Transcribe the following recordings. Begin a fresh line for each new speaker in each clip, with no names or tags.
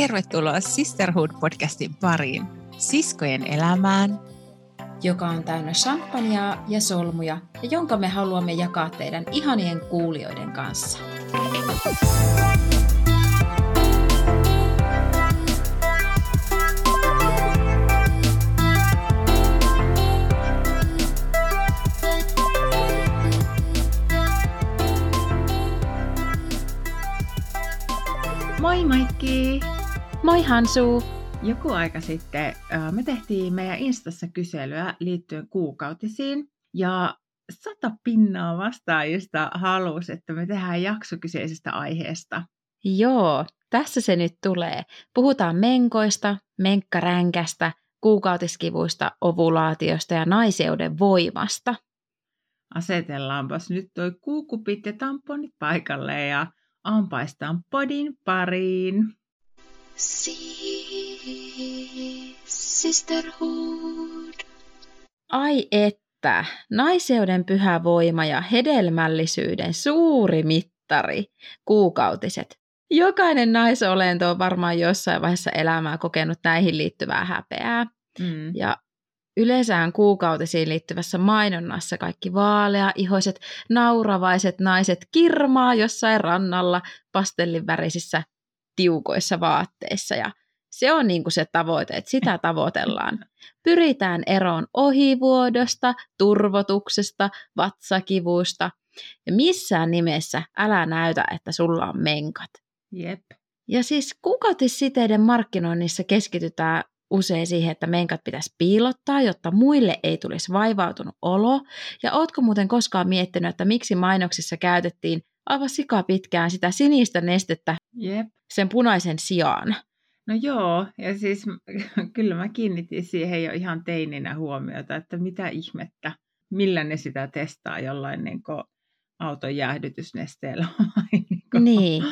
tervetuloa Sisterhood-podcastin pariin. Siskojen elämään,
joka on täynnä champagnea ja solmuja ja jonka me haluamme jakaa teidän ihanien kuulijoiden kanssa.
Moi
Hansu!
Joku aika sitten me tehtiin meidän Instassa kyselyä liittyen kuukautisiin ja sata pinnaa vastaajista halusi, että me tehdään jakso kyseisestä aiheesta.
Joo, tässä se nyt tulee. Puhutaan menkoista, menkkaränkästä, kuukautiskivuista, ovulaatiosta ja naiseuden voimasta.
Asetellaanpas nyt toi kuukupit ja tamponit paikalle ja ampaistaan podin pariin.
Sisterhood. Ai että, naiseuden pyhä voima ja hedelmällisyyden suuri mittari, kuukautiset. Jokainen naisolento on varmaan jossain vaiheessa elämää kokenut näihin liittyvää häpeää. Mm. Ja Yleensään kuukautisiin liittyvässä mainonnassa kaikki vaalea-ihoiset, nauravaiset naiset kirmaa jossain rannalla pastellinvärisissä tiukoissa vaatteissa ja se on niin kuin se tavoite, että sitä tavoitellaan. Pyritään eroon ohivuodosta, turvotuksesta, vatsakivuista ja missään nimessä älä näytä, että sulla on menkat.
Jep.
Ja siis kuukautissiteiden markkinoinnissa keskitytään usein siihen, että menkat pitäisi piilottaa, jotta muille ei tulisi vaivautunut olo. Ja ootko muuten koskaan miettinyt, että miksi mainoksissa käytettiin aivan sika pitkään sitä sinistä nestettä
Jep.
sen punaisen sijaan?
No joo, ja siis kyllä mä kiinnitin siihen jo ihan teininä huomiota, että mitä ihmettä, millä ne sitä testaa jollain niin auton jäähdytysnesteellä.
niin,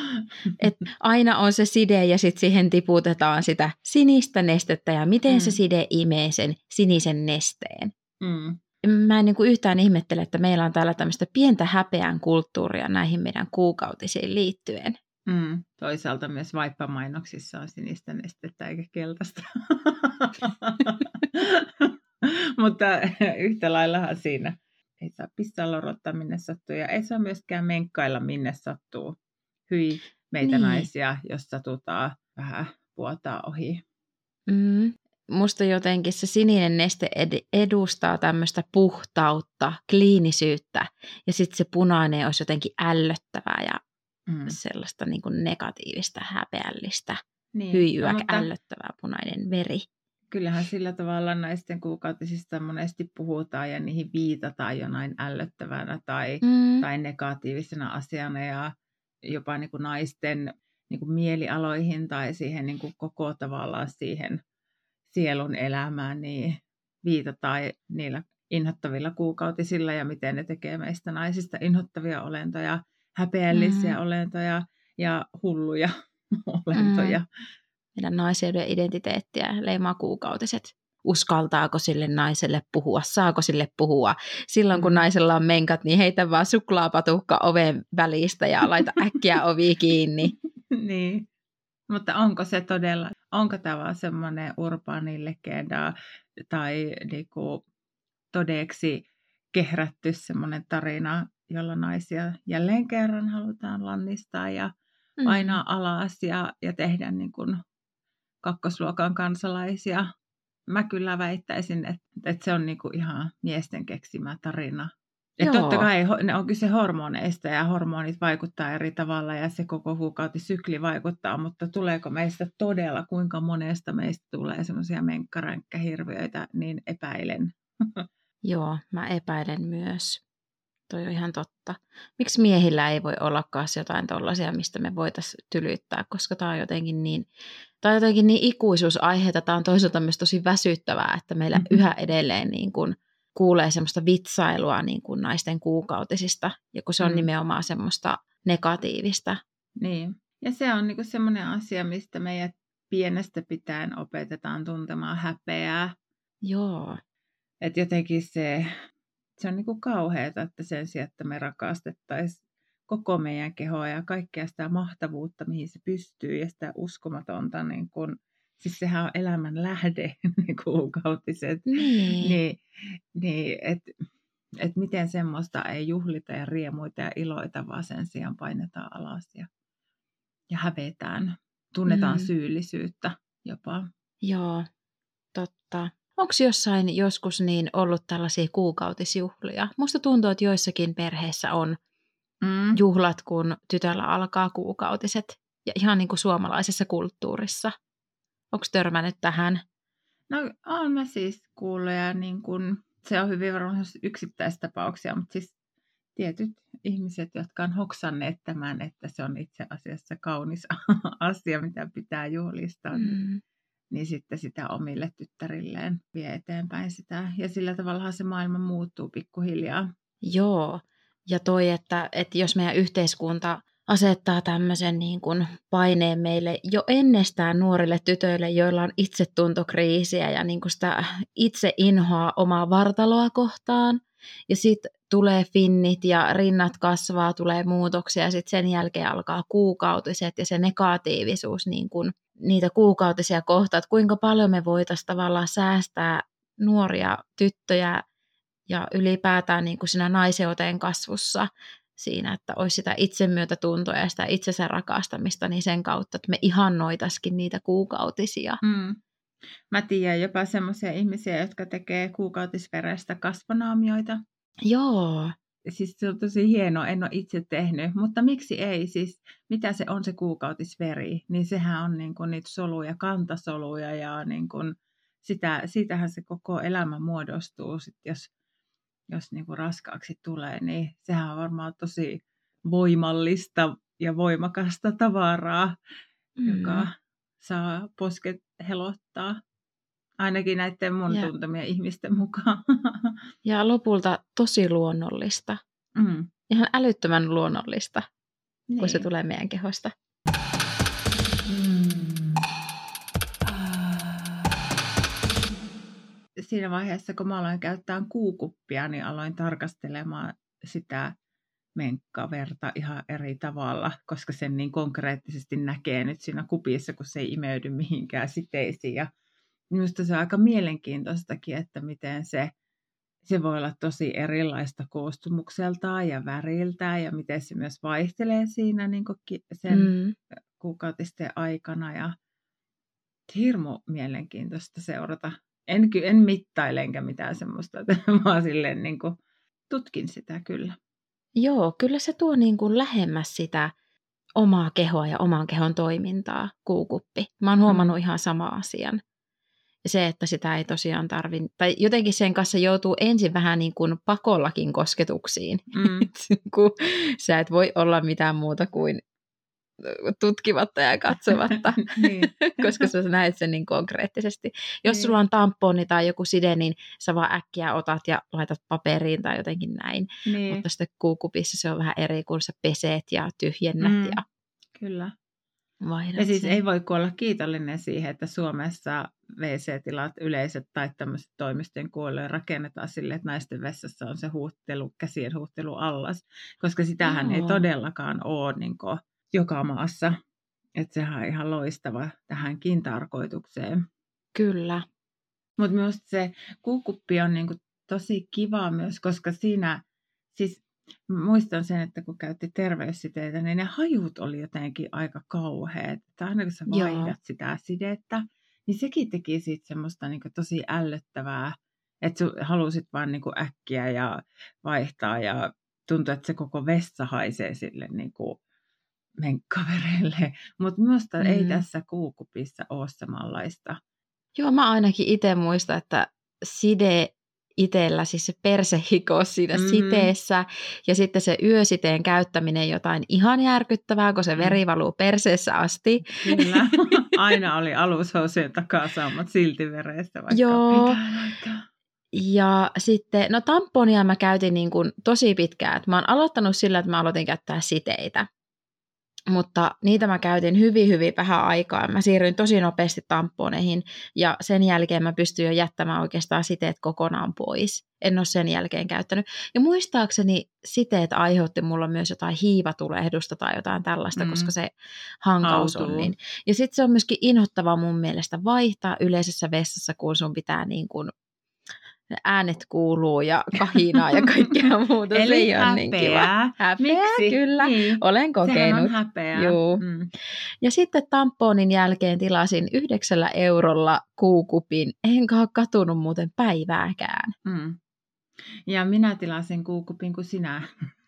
että aina on se side ja sitten siihen tiputetaan sitä sinistä nestettä ja miten mm. se side imee sen sinisen nesteen. Mm. Mä en niin kuin yhtään ihmettele, että meillä on täällä tämmöistä pientä häpeän kulttuuria näihin meidän kuukautisiin liittyen.
Mm. Toisaalta myös vaippamainoksissa on sinistä nestettä eikä keltaista. Mutta yhtä laillahan siinä ei saa lorottaa minne sattuu ja ei saa myöskään menkkailla minne sattuu. Hyi meitä niin. naisia, jos satutaan vähän puotaa ohi.
Mm. Musta jotenkin se sininen neste ed- edustaa tämmöistä puhtautta, kliinisyyttä ja sitten se punainen olisi jotenkin ällöttävää ja mm. sellaista niin kuin negatiivista, häpeällistä, niin. hyilyä, no, mutta... ällöttävää punainen veri
kyllähän sillä tavalla naisten kuukautisista monesti puhutaan ja niihin viitataan jonain ällöttävänä tai, mm. tai negatiivisena asiana ja jopa niin kuin naisten niin kuin mielialoihin tai siihen niin kuin koko tavallaan siihen sielun elämään, niin viitataan niillä inhottavilla kuukautisilla ja miten ne tekee meistä naisista inhottavia olentoja, häpeällisiä mm. olentoja ja hulluja olentoja. Mm
meidän naiseuden identiteettiä leimaa kuukautiset. Uskaltaako sille naiselle puhua, saako sille puhua. Silloin kun mm. naisella on menkat, niin heitä vaan suklaapatukka oven välistä ja laita äkkiä ovi kiinni.
niin, mutta onko se todella, onko tämä vaan semmoinen urbaani legenda tai niinku todeksi kehrätty semmoinen tarina, jolla naisia jälleen kerran halutaan lannistaa ja painaa mm. alas ja, ja tehdä niin kuin kakkosluokan kansalaisia. Mä kyllä väittäisin, että, että se on niinku ihan miesten keksimä tarina. Ja totta kai ne on kyse hormoneista ja hormonit vaikuttaa eri tavalla ja se koko kuukautisykli vaikuttaa, mutta tuleeko meistä todella, kuinka monesta meistä tulee semmoisia menkkaränkkähirviöitä, niin epäilen.
Joo, mä epäilen myös. Toi on ihan totta. Miksi miehillä ei voi ollakaan jotain tollaisia, mistä me voitaisiin tylyttää, koska tämä on jotenkin niin, tää on jotenkin niin ikuisuusaiheita. Tämä on toisaalta myös tosi väsyttävää, että meillä mm-hmm. yhä edelleen niin kuin kuulee semmoista vitsailua niin kuin naisten kuukautisista, ja kun se on mm. nimenomaan semmoista negatiivista.
Niin, ja se on niin semmoinen asia, mistä meidät pienestä pitäen opetetaan tuntemaan häpeää.
Joo.
Et jotenkin se se on niin kuin kauheata, että sen sijaan, että me rakastettaisiin koko meidän kehoa ja kaikkea sitä mahtavuutta, mihin se pystyy ja sitä uskomatonta, niin kun, siis sehän on elämän lähde, ne kuukautiset,
Niin.
niin, niin että et miten semmoista ei juhlita ja riemuita ja iloita, vaan sen sijaan painetaan alas ja, ja hävetään, tunnetaan
Mm.
syyllisyyttä jopa.
Joo, totta. Onko jossain joskus niin ollut tällaisia kuukautisjuhlia? Musta tuntuu, että joissakin perheissä on
Mm.
juhlat, kun tytöllä alkaa kuukautiset. Ja ihan niin kuin suomalaisessa kulttuurissa. Onko törmännyt tähän?
No on mä siis kuullut ja niin kun, se on hyvin varmaan yksittäistapauksia, mutta siis tietyt ihmiset, jotka on hoksanneet tämän, että se on itse asiassa kaunis asia, mitä pitää juhlistaa, niin,
Mm.
niin sitten sitä omille tyttärilleen vie eteenpäin sitä. Ja sillä tavalla se maailma muuttuu pikkuhiljaa.
Joo, ja toi, että, että jos meidän yhteiskunta asettaa tämmöisen niin kuin paineen meille jo ennestään nuorille tytöille, joilla on itsetuntokriisiä ja niin kuin sitä itse inhoa omaa vartaloa kohtaan, ja sitten tulee finnit ja rinnat kasvaa, tulee muutoksia ja sitten sen jälkeen alkaa kuukautiset ja se negatiivisuus niin kuin niitä kuukautisia kohtaa, että kuinka paljon me voitaisiin tavallaan säästää nuoria tyttöjä ja ylipäätään niin kuin siinä naiseuteen kasvussa siinä, että olisi sitä itsemyötätuntoa ja sitä itsensä rakastamista, niin sen kautta, että me ihannoitaisikin niitä kuukautisia.
Mm. Mä tiedän jopa semmoisia ihmisiä, jotka tekee kuukautisverestä kasvonaamioita.
Joo,
Siis se on tosi hienoa, en ole itse tehnyt, mutta miksi ei? Siis mitä se on se kuukautisveri? Niin sehän on niin kuin niitä soluja, kantasoluja ja niin kuin sitä, siitähän se koko elämä muodostuu, sit jos, jos niin kuin raskaaksi tulee, niin sehän on varmaan tosi voimallista ja voimakasta tavaraa,
mm.
joka saa posket helottaa. Ainakin näiden mun
Ja-
tuntemien ihmisten mukaan.
ja lopulta tosi luonnollista.
mm.
Ihan älyttömän luonnollista,
niin.
kun se tulee meidän kehosta.
Siinä vaiheessa, kun mä aloin käyttää kuukuppia, niin aloin tarkastelemaan sitä menkkaverta ihan eri tavalla, koska sen niin konkreettisesti näkee nyt siinä kupissa, kun se ei imeydy mihinkään siteisiin. Ja minusta se on aika mielenkiintoistakin, että miten se, se voi olla tosi erilaista koostumukseltaan ja väriltään ja miten se myös vaihtelee siinä niin sen
Mm.
kuukautisten aikana ja hirmu mielenkiintoista seurata. En, en mittaile enkä mitään semmoista, mä silleen niin kuin tutkin sitä kyllä.
Joo, kyllä se tuo niin kuin lähemmäs sitä omaa kehoa ja oman kehon toimintaa, kuukuppi. Mä oon huomannut ihan sama asian. Se, että sitä ei tosiaan tarvi, tai jotenkin sen kanssa joutuu ensin vähän niin kuin pakollakin kosketuksiin.
Mm.
kun sä et voi olla mitään muuta kuin tutkimatta ja katsomatta,
niin.
koska sä näet sen niin konkreettisesti. Jos
Niin.
sulla on tamponi tai joku side, niin sä vaan äkkiä otat ja laitat paperiin tai jotenkin näin.
niin,
Mutta sitten kuukupissa se on vähän eri, kun sä peseet ja tyhjennät
Mm.
ja
kyllä.
vaihdat
Ja siis
sen.
ei voi olla kiitollinen siihen, että Suomessa WC-tilat, yleiset tai tämmöiset toimistojen kuolleen rakennetaan sille, että naisten vessassa on se huuhtelu, käsien huuhtelu allas, koska sitähän ei
Joo.
todellakaan ole niin kuin, joka maassa. Että sehän on ihan loistava tähänkin tarkoitukseen.
Kyllä.
Mutta myös se kuukuppi on niinku tosi kiva myös, koska siinä, siis muistan sen, että kun käytti terveyssiteitä, niin ne hajut oli jotenkin aika kauheat. Että aina kun sä
Joo.
vaihdat sitä sidettä, niin sekin teki siitä semmoista niinku tosi ällöttävää, että halusit vaan niinku äkkiä ja vaihtaa ja tuntuu, että se koko vessa haisee sille niinku menkkaverelle. Mutta minusta ei
Mm.
tässä kuukupissa ole samanlaista.
Joo, mä ainakin itse muistan, että side itsellä, siis se persehikos siinä
Mm.
siteessä ja sitten se yösiteen käyttäminen jotain ihan järkyttävää, kun se
Mm.
veri valuu perseessä asti.
Kyllä. Aina oli alushousujen takasaamat silti verestä, vaikka
Joo.
pitää.
Ja sitten, no tamponia mä käytin niin kuin tosi pitkään. Et Mä oon aloittanut sillä, että mä aloitin käyttää siteitä. Mutta niitä mä käytin hyvin, hyvin vähän aikaa. Mä siirryin tosi nopeasti tamponeihin ja sen jälkeen mä pystyin jo jättämään oikeastaan siteet kokonaan pois. En ole sen jälkeen käyttänyt. Ja muistaakseni siteet aiheutti mulla myös jotain hiivatulehdusta tai jotain tällaista, mm. koska se hankaus Autuu. on niin. Ja sitten se on myöskin inhottavaa mun mielestä vaihtaa yleisessä vessassa, kun sun pitää niin kuin äänet kuuluu ja kahinaa ja kaikkea muuta.
Eli se ei häpeää. Ole niin kiva.
Häpeää, Miksi? kyllä. Niin. Olen kokenut. Sehän
on häpeää.
Juu. Mm. Ja sitten tamponin jälkeen tilasin yhdeksällä eurolla kuukupin, enkä ole katunut muuten päivääkään. Mm.
Ja minä tilasin kuukupin kuin sinä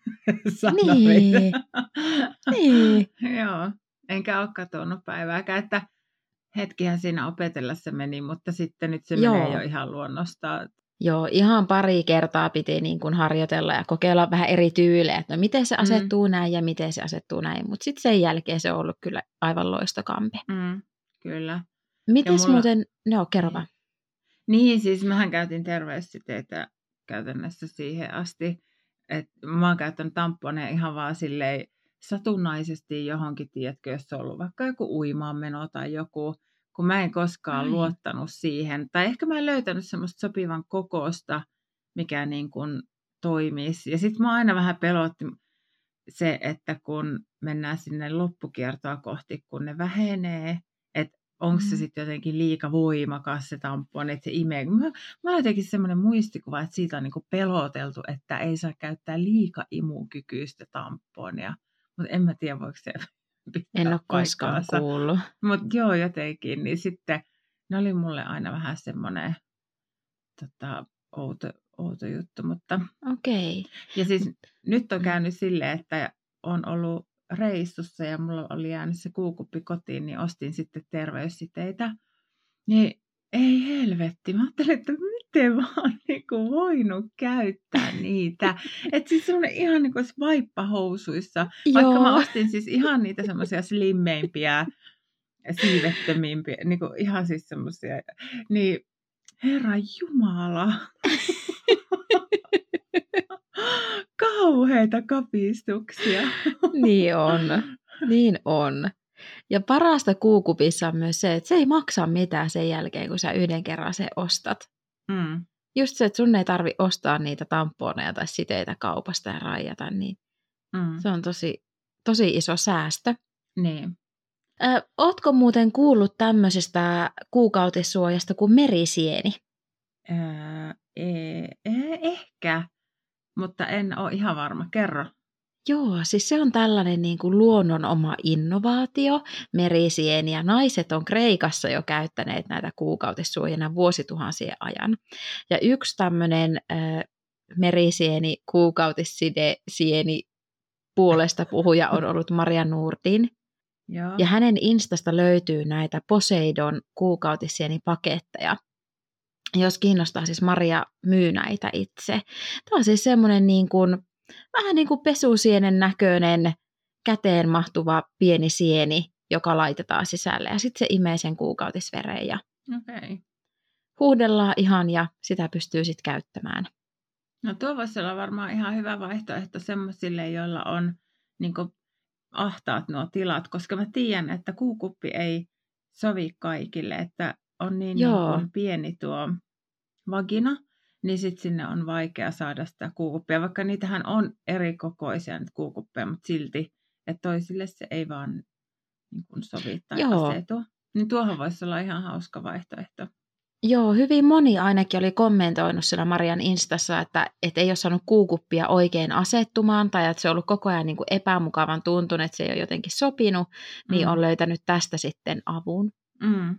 sanoit. Niin. niin.
Joo, enkä ole katunut päivääkään, että hetkihän siinä opetellessa meni, mutta sitten nyt se Joo. menee jo ihan luonnostaan.
Joo, ihan pari kertaa piti niin kuin harjoitella ja kokeilla vähän eri tyylejä, että no miten se mm. asettuu mm. näin ja miten se asettuu näin, mutta sitten sen jälkeen se on ollut kyllä aivan loistokampi.
Mm, kyllä.
Mites mulla... muuten, no kerro vaan.
Niin, siis mähän käytin terveyssiteitä käytännössä siihen asti, että mä oon käyttänyt tamponeja ihan vaan silleen satunnaisesti johonkin, tiedätkö, jos on ollut vaikka joku uimaan meno tai joku, kun mä en koskaan Ai. luottanut siihen, tai ehkä mä en löytänyt semmoista sopivan kokosta, mikä niin kuin toimisi. Ja sitten mä aina vähän pelotti se, että kun mennään sinne loppukiertoa kohti, kun ne vähenee, että onko se mm. sitten jotenkin liika voimakas se tamponi, että se imee. Mä, mä jotenkin semmoinen muistikuva, että siitä on niinku peloteltu, että ei saa käyttää liika imukykyistä tamponia. Mutta en mä tiedä, voiko se
En ole koskaan kuullut.
Mutta joo, jotenkin. Niin sitten ne oli mulle aina vähän semmoinen tota, outo, outo juttu. Mutta...
Okei. Okay.
Ja siis nyt on käynyt silleen, että on ollut reissussa ja mulla oli jäänyt se kuukuppi kotiin, niin ostin sitten terveyssiteitä. Niin ei helvetti. Mä ajattelin, että miten vaan niinku voinut käyttää niitä. Että siis semmoinen ihan niin kuin vaippahousuissa. Vaikka Joo. mä ostin siis ihan niitä semmoisia slimmeimpiä, siivettömimpiä, niin kuin ihan siis semmoisia. Niin herra Jumala. Kauheita kapistuksia.
niin on. Niin on. Ja parasta kuukupissa on myös se, että se ei maksa mitään sen jälkeen, kun sä yhden kerran se ostat. Mm. Just se, että sun ei tarvi ostaa niitä tamponeja tai siteitä kaupasta ja rajata, niin mm. se on tosi, tosi iso säästö.
Niin.
Ö, ootko muuten kuullut tämmöisestä kuukautissuojasta kuin merisieni?
Öö, e- e- ehkä, mutta en ole ihan varma. Kerro.
Joo, siis se on tällainen niin kuin luonnon oma innovaatio. Merisieniä naiset on Kreikassa jo käyttäneet näitä kuukautissuojana vuosituhansien ajan. Ja yksi tämmöinen äh, merisieni, kuukautisside, sieni puolesta puhuja on ollut Maria Nurdin. Joo. Ja hänen Instasta löytyy näitä Poseidon kuukautissienipaketteja. Jos kiinnostaa, siis Maria myy näitä itse. Tämä on siis semmoinen niin kuin vähän niin kuin pesusienen näköinen käteen mahtuva pieni sieni, joka laitetaan sisälle ja sitten se imee sen kuukautisvereen ja
okay.
huudellaan ihan ja sitä pystyy sitten käyttämään.
No tuo voisi olla varmaan ihan hyvä vaihtoehto semmoisille, joilla on niin ahtaat nuo tilat, koska mä tiedän, että kuukuppi ei sovi kaikille, että on niin, niin kuin pieni tuo vagina, niin sitten sinne on vaikea saada sitä kuukuppia, vaikka niitähän on eri kokoisia nyt kuukuppeja, mutta silti, että toisille se ei vaan niin kuin sovi tai Joo. asetu. Niin tuohon voisi olla ihan hauska vaihtoehto.
Joo, hyvin moni ainakin oli kommentoinut siellä Marian Instassa, että, että ei ole saanut kuukuppia oikein asettumaan tai että se on ollut koko ajan niin kuin epämukavan tuntunut, että se ei ole jotenkin sopinut, niin mm. on löytänyt tästä sitten avun.
Mm.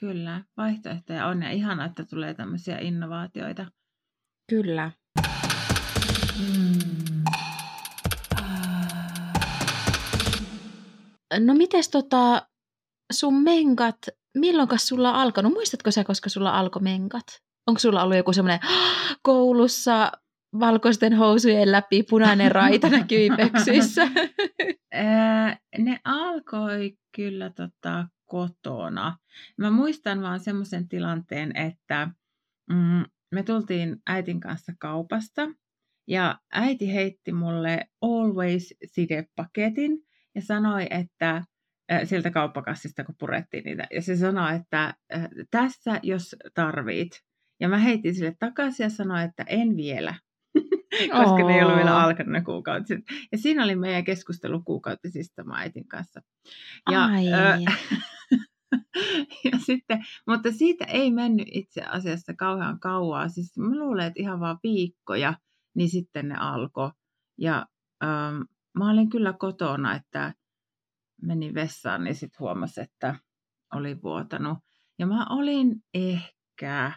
Kyllä, vaihtoehtoja on ja ihana, että tulee tämmöisiä innovaatioita.
Kyllä. Mm. No mites tota, sun menkat, milloinkas sulla on alkanut? Muistatko sä, koska sulla alkoi menkat? Onko sulla ollut joku semmoinen koulussa valkoisten housujen läpi punainen raita näkyi pöksyissä?
ne alkoi kyllä tota kotona. Mä muistan vaan semmoisen tilanteen, että mm, me tultiin äitin kanssa kaupasta ja äiti heitti mulle Always Side-paketin ja sanoi, että siltä kauppakassista, kun purettiin niitä. Ja se sanoi, että tässä jos tarvit. Ja mä heitin sille takaisin ja sanoin, että en vielä. koska oh. ne ei ollut vielä alkanut ne kuukautiset. Ja siinä oli meidän keskustelu kuukautisista äitin kanssa. Ja,
Ai.
Ö, ja sitten, mutta siitä ei mennyt itse asiassa kauhean kauaa. Siis mä luulen, että ihan vaan viikkoja, niin sitten ne alkoi. Ja ähm, mä olin kyllä kotona, että menin vessaan, niin sitten huomasi, että oli vuotanut. Ja mä olin ehkä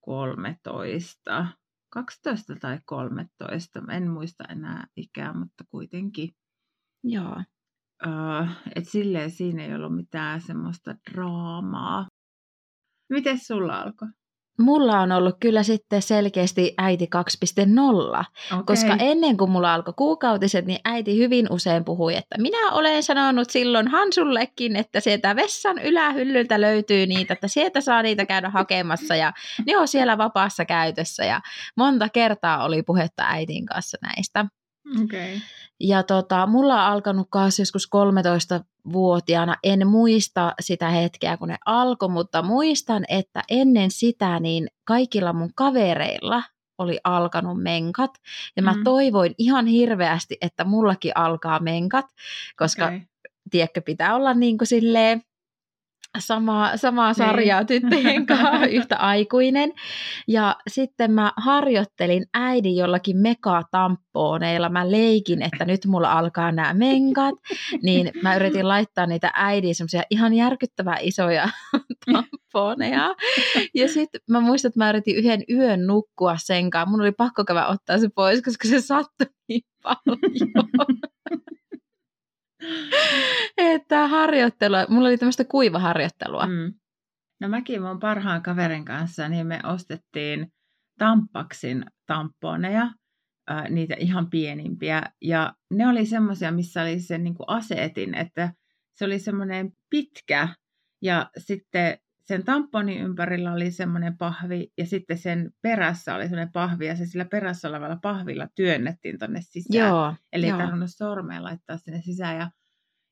13, 12 tai 13, en muista enää ikää, mutta kuitenkin.
Joo.
Uh, et silleen siinä ei ollut mitään semmoista draamaa. Miten sulla alkoi?
Mulla on ollut kyllä sitten selkeästi äiti 2.0, okay. koska ennen kuin mulla alkoi kuukautiset, niin äiti hyvin usein puhui, että minä olen sanonut silloin Hansullekin, että sieltä vessan ylähyllyltä löytyy niitä, että sieltä saa niitä käydä hakemassa ja ne on siellä vapaassa käytössä ja monta kertaa oli puhetta äitin kanssa näistä.
Okay.
Ja tota, mulla on alkanut kanssa joskus 13-vuotiaana, en muista sitä hetkeä, kun ne alkoi, mutta muistan, että ennen sitä niin kaikilla mun kavereilla oli alkanut menkat. Ja mä mm. toivoin ihan hirveästi, että mullakin alkaa menkat, koska okay. tiedätkö, pitää olla niin kuin silleen samaa, samaa sarjaa niin. tyttöjen kanssa, yhtä aikuinen. Ja sitten mä harjoittelin äidin jollakin megatampooneilla. Mä leikin, että nyt mulla alkaa nämä menkat. Niin mä yritin laittaa niitä äidin semmoisia ihan järkyttävää isoja tampooneja. Ja sitten mä muistan, että mä yritin yhden yön nukkua sen kanssa. Mun oli pakko käydä ottaa se pois, koska se sattui niin paljon. että harjoittelua, mulla oli tämmöistä kuivaharjoittelua. Mm.
No mäkin mun parhaan kaverin kanssa, niin me ostettiin Tampaksin tamponeja, äh, niitä ihan pienimpiä. Ja ne oli semmoisia, missä oli se niin kuin asetin, että se oli semmoinen pitkä ja sitten sen tamponin ympärillä oli semmoinen pahvi ja sitten sen perässä oli semmoinen pahvi ja se sillä perässä olevalla pahvilla työnnettiin tonne sisään.
Joo,
Eli
joo.
ei tarvinnut sormea laittaa sinne sisään. Ja,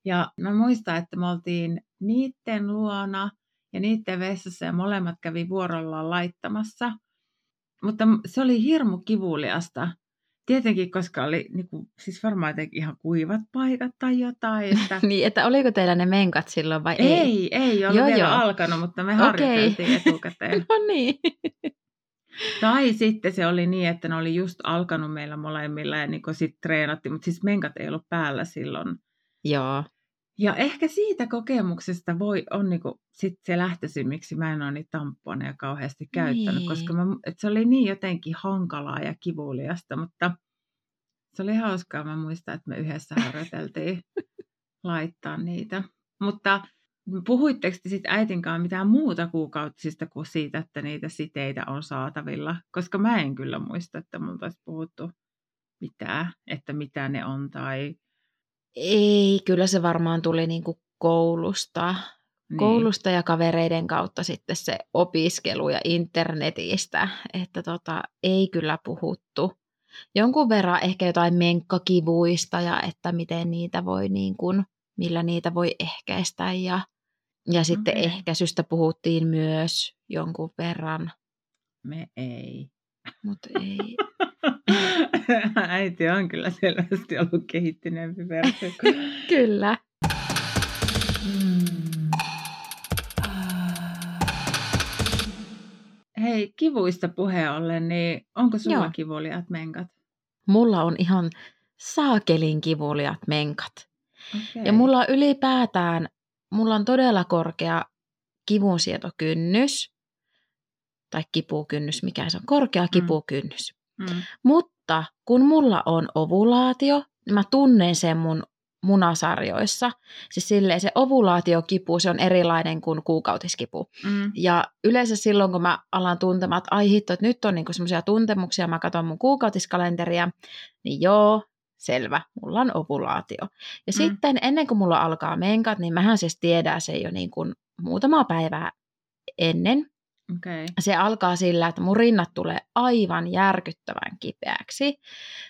ja mä muistan, että me oltiin niiden luona ja niiden vessassa ja molemmat kävi vuorollaan laittamassa. Mutta se oli hirmu kivuliasta. Tietenkin, koska oli niin kuin, siis varmaan ihan kuivat paikat tai jotain. Että...
niin, että oliko teillä ne menkat silloin vai ei?
Ei, ei ollut
Joo,
vielä
joo.
alkanut, mutta me harjoiteltiin etukäteen.
no niin.
Tai sitten se oli niin, että ne oli just alkanut meillä molemmilla ja niin sitten treenattiin, mutta siis menkat ei ollut päällä silloin.
Joo.
Ja ehkä siitä kokemuksesta voi, on niinku sit se lähtöisin, miksi mä en ole niitä tamponeja kauheasti käyttänyt,
Niin.
koska mä, et se oli niin jotenkin hankalaa ja kivuliasta, mutta se oli hauskaa. Mä muistan, että me yhdessä harjoiteltiin laittaa niitä. Mutta puhuitteko te sitten äitin kanssa mitään muuta kuukautisista kuin siitä, että niitä siteitä on saatavilla? Koska mä en kyllä muista, että multa olisi puhuttu mitään, että mitä ne on tai
Ei, kyllä se varmaan tuli niinku koulusta.
niin.
Koulusta ja kavereiden kautta sitten se opiskelu ja internetistä, että tota, ei kyllä puhuttu. Jonkun verran ehkä jotain menkkakivuista ja että miten niitä voi niin kuin, millä niitä voi ehkäistä ja, ja sitten
Okei.
ehkäisystä puhuttiin myös jonkun verran,
Me ei.
mutta ei.
Äiti on kyllä selvästi ollut kehittyneempi versio.
Kyllä.
Hei, kivuista puheen ollen, niin onko sulla
Joo.
kivuliaat menkat?
Mulla on ihan saakelin kivuliat menkat.
Okay.
Ja mulla on ylipäätään, mulla on todella korkea kivunsietokynnys, tai kipukynnys, mikä se on, korkea kipukynnys.
Mm.
Mutta kun mulla on ovulaatio, niin mä tunnen sen mun munasarjoissa. Siis silleen se ovulaatiokipu, se on erilainen kuin kuukautiskipu.
Mm.
Ja yleensä silloin, kun mä alan tuntemaan, että ai hitto, että nyt on niinku semmoisia tuntemuksia, mä katson mun kuukautiskalenteria, niin joo, selvä, mulla on ovulaatio. Ja
Mm.
sitten ennen kuin mulla alkaa menkat, niin mähän siis tiedän se jo niin kuin muutamaa päivää ennen.
Okay.
Se alkaa sillä, että mun rinnat tulee aivan järkyttävän kipeäksi.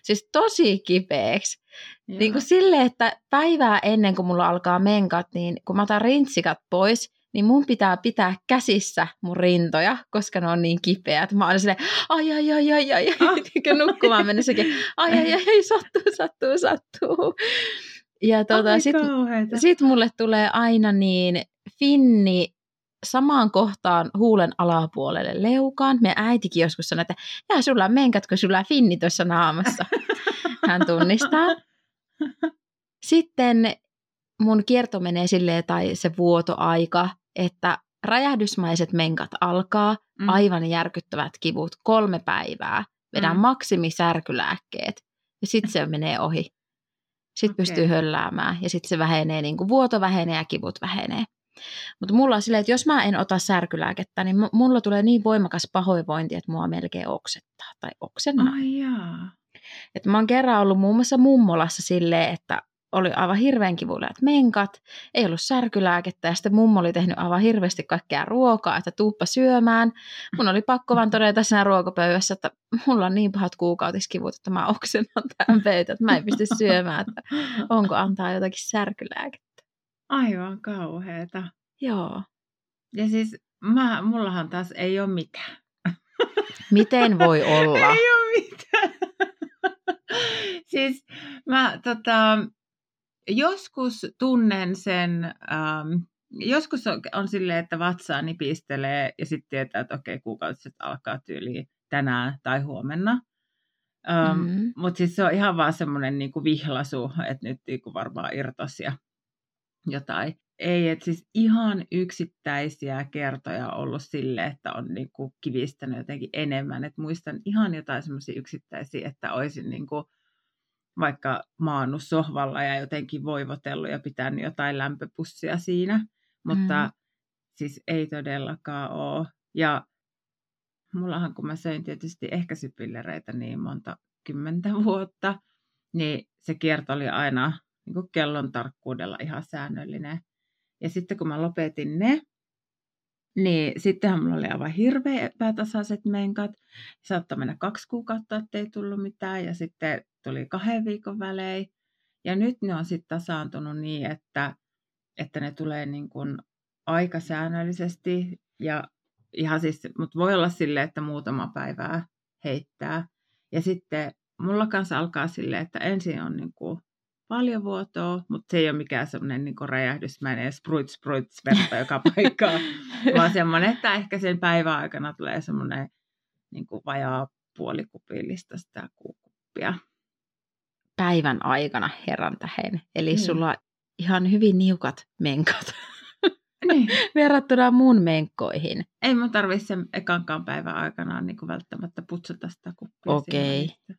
Siis tosi kipeäksi.
Joo.
Niin kuin silleen, että päivää ennen kuin mulla alkaa menkat, niin kun mä otan rintsikat pois, niin mun pitää pitää käsissä mun rintoja, koska ne on niin kipeät. Mä oon silleen, ai ai ai ai ai,
Ah.
nukkumaan mennessäkin, ai ai ai, ai sattuu, sattuu, sattuu. Ja tuota, sitten sit mulle tulee aina niin finni samaan kohtaan huulen alapuolelle leukaan. Meidän äitikin joskus sanoi, että jää sulla on menkät, kun sulla on finni tuossa naamassa. Hän tunnistaa. Sitten mun kierto menee silleen, tai se vuotoaika, että räjähdysmaiset menkat alkaa,
Mm.
aivan järkyttävät kivut, kolme päivää. Vedän
Mm.
maksimisärkylääkkeet ja sitten se menee ohi. Sitten
Okei.
pystyy hölläämään ja sitten se vähenee, niin kuin vuoto vähenee ja kivut vähenee. Mutta mulla on silleen, että jos mä en ota särkylääkettä, niin mu- mulla tulee niin voimakas pahoinvointi, että mua melkein oksettaa tai oksennaa.
Ai jaa.
Et mä oon kerran ollut muun muassa mummolassa silleen, että oli aivan hirveän kivuliaat menkat, ei ollut särkylääkettä ja sitten mummo oli tehnyt aivan hirveästi kaikkea ruokaa, että tuuppa syömään. Mun oli pakko vaan todeta siinä ruokapöydässä, että mulla on niin pahat kuukautiskivut, että mä oksennan tämän pöytän, että mä en pysty syömään, että onko antaa jotakin särkylääkettä.
Aivan kauheeta.
Joo.
Ja siis mä, mullahan taas ei ole mitään.
Miten voi olla?
Ei ole mitään. siis mä tota, joskus tunnen sen, ähm, joskus on, on silleen, että vatsaa nipistelee ja sitten tietää, että okei, kuukautiset alkaa tyyliin tänään tai huomenna. Ähm,
Mm.
Mutta siis se on ihan vaan semmoinen niinku vihlasu, että nyt niinku varmaan irtos ja jotain. Ei, että siis ihan yksittäisiä kertoja ollut sille, että on niinku kivistänyt jotenkin enemmän. Et muistan ihan jotain semmoisia yksittäisiä, että olisin niinku vaikka maannut sohvalla ja jotenkin voivotellut ja pitänyt jotain lämpöpussia siinä. Mutta
Mm.
siis ei todellakaan ole. Ja mullahan, kun mä söin tietysti ehkäisypillereitä niin monta kymmentä vuotta, niin se kierto oli aina niin kuin kellon tarkkuudella ihan säännöllinen. Ja sitten kun mä lopetin ne, niin sittenhän mulla oli aivan hirveä epätasaiset menkat. Saattoi mennä kaksi kuukautta, ettei tullut mitään. Ja sitten tuli kahden viikon välein. Ja nyt ne on sitten tasaantunut niin, että, että ne tulee niin kuin aika säännöllisesti. Ja ihan siis, mutta voi olla sille, että muutama päivää heittää. Ja sitten mulla kanssa alkaa silleen, että ensin on niin kuin paljon vuotoa, mutta se ei ole mikään semmoinen niin räjähdysmäinen spruit spruit verta joka paikkaan, vaan semmoinen, että ehkä sen päivän aikana tulee semmoinen niin kuin vajaa puolikupillista sitä kuukuppia.
Päivän aikana herran tähen. Eli
Niin.
sulla on ihan hyvin niukat menkat
Niin.
verrattuna mun menkkoihin.
Ei mun tarvitse sen ekankaan päivän aikana niin kuin välttämättä putsata sitä kuppia.
Okei.
välissä.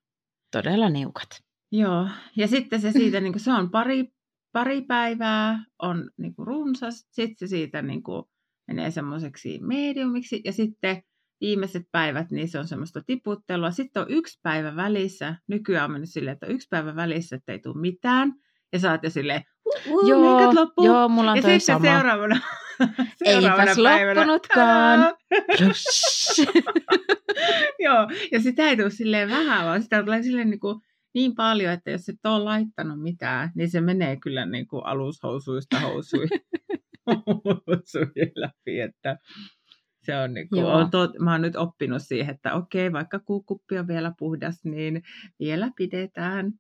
Todella niukat.
Joo, ja sitten se siitä, niin kuin, se on pari, pari päivää, on niin kuin runsas, sitten se siitä niin kuin, menee semmoiseksi mediumiksi, ja sitten viimeiset päivät, niin se on semmoista tiputtelua. Sitten on yksi päivä välissä, nykyään on mennyt silleen, että on yksi päivä välissä, että ei tule mitään, ja sä oot jo silleen, uh, uh,
Joo,
loppuu.
joo, mulla on
ja sitten
sama.
seuraavana, seuraavana
Eipäs
päivänä,
loppunutkaan.
Joo, ja sitä ei tule silleen vähän, vaan sitä tulee silleen niin, kuin niin paljon, että jos et ole laittanut mitään, niin se menee kyllä niin kuin alushousuista housuihin, läpi, että se on niin kuin, on tot, mä oon nyt oppinut siihen, että okei, vaikka kuukuppi on vielä puhdas, niin vielä pidetään.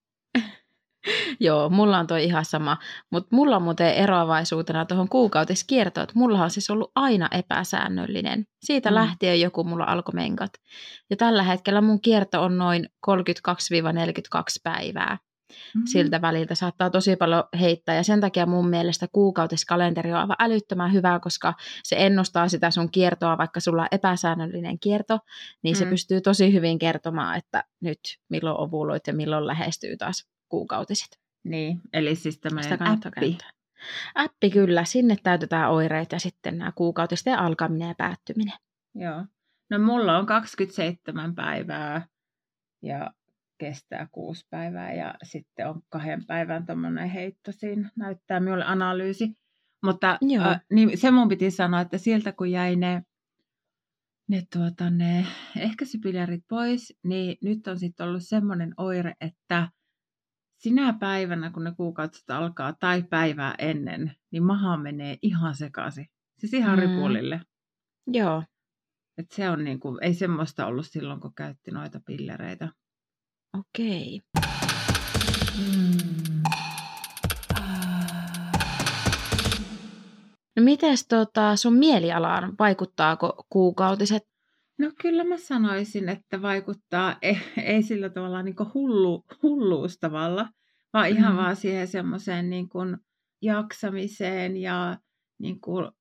Joo, mulla on toi ihan sama. Mutta mulla on muuten eroavaisuutena tuohon kuukautiskiertoon, että mulla on siis ollut aina epäsäännöllinen. Siitä
Mm.
lähtien joku mulla alkoi menkat. Ja tällä hetkellä mun kierto on noin 32-42 päivää.
Mm.
Siltä väliltä saattaa tosi paljon heittää ja sen takia mun mielestä kuukautiskalenteri on aivan älyttömän hyvä, koska se ennustaa sitä sun kiertoa, vaikka sulla on epäsäännöllinen kierto, niin se
Mm.
pystyy tosi hyvin kertomaan, että nyt milloin ovuloit ja milloin lähestyy taas kuukautiset.
Niin, eli siis tämmöinen
kannattaa
appi.
käyttää. Appi kyllä, sinne täytetään oireet ja sitten nämä kuukautisten alkaminen ja päättyminen.
Joo. No mulla on 27 päivää ja kestää kuusi päivää ja sitten on kahden päivän tuommoinen heitto siinä, näyttää minulle analyysi. Mutta
Joo.
äh, niin se mun piti sanoa, että sieltä kun jäi ne ne, tuota, ne ehkäisypillerit pois, niin nyt on sitten ollut semmoinen oire, että sinä päivänä, kun ne kuukaudet alkaa, tai päivää ennen, niin maha menee ihan sekaisin. Siis ihan mm. ripulille.
Joo.
Et se on niinku, ei semmoista ollut silloin, kun käytti noita pillereitä.
Okei. Mm. No mites tota, sun mielialaan, vaikuttaako kuukautiset?
No kyllä mä sanoisin, että vaikuttaa ei, ei sillä tavalla niin hullu, hulluustavalla, vaan mm. ihan vaan siihen semmoiseen niin jaksamiseen ja niin kuin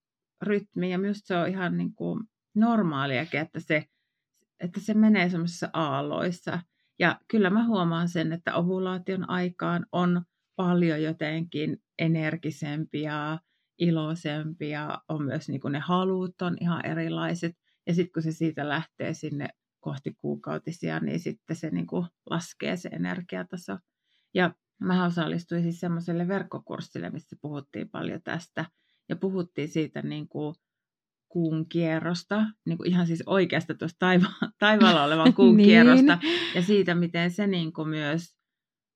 rytmiin. Ja minusta se on ihan niin kuin normaaliakin, että se, että se menee semmoisissa aalloissa. Ja kyllä mä huomaan sen, että ovulaation aikaan on paljon jotenkin energisempi ja iloisempi ja on myös niin kuin ne halut on ihan erilaiset. Ja sitten kun se siitä lähtee sinne kohti kuukautisia, niin sitten se niin kuin laskee se energiataso. Ja mä osallistuin siis semmoiselle verkkokurssille, missä puhuttiin paljon tästä. Ja puhuttiin siitä niin kuin kuun kierrosta, niin kuin ihan siis oikeasta tuosta taiva- taivaalla olevan kuun niin. kierrosta. Ja siitä, miten se niin kuin myös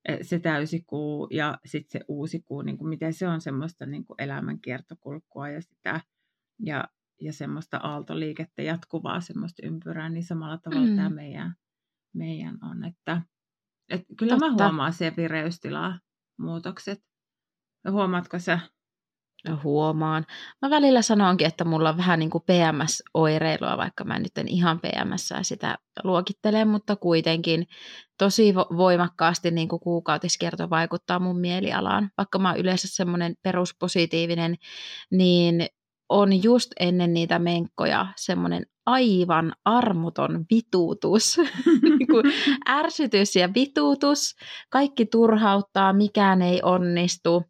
Eh, se täysikuu ja sitten se uusi kuu, niin kuin miten se on semmoista niin kuin elämän kiertokulkua ja sitä ja, ja semmoista aaltoliikettä, jatkuvaa semmoista ympyrää, niin samalla tavalla mm. tämä meidän, meidän on. Että, et kyllä Totta. mä huomaan se vireystilaa muutokset. Huomaatko sä?
huomaan. Mä välillä sanonkin, että mulla on vähän niin kuin PMS-oireilua, vaikka mä nyt en ihan PMS sitä luokittele, mutta kuitenkin tosi voimakkaasti niin kuin kuukautiskierto vaikuttaa mun mielialaan. Vaikka mä oon yleensä semmoinen peruspositiivinen, niin on just ennen niitä menkkoja semmoinen aivan armoton vituutus, niin ärsytys ja vituutus. Kaikki turhauttaa, mikään ei onnistu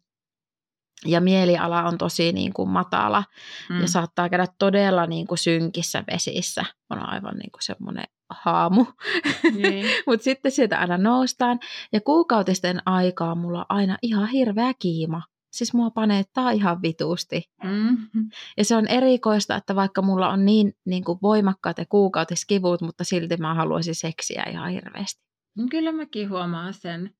ja mieliala on tosi niin kuin matala mm. ja saattaa käydä todella niin kuin synkissä vesissä. On aivan niin kuin semmoinen haamu. Niin. Mutta sitten sieltä aina noustaan. Ja kuukautisten aikaa mulla on aina ihan hirveä kiima. Siis mua paneettaa ihan vituusti. Mm-hmm. Ja se on erikoista, että vaikka mulla on niin, niin kuin voimakkaat ja kuukautiskivut, mutta silti mä haluaisin seksiä ihan hirveästi.
Kyllä mäkin huomaan sen.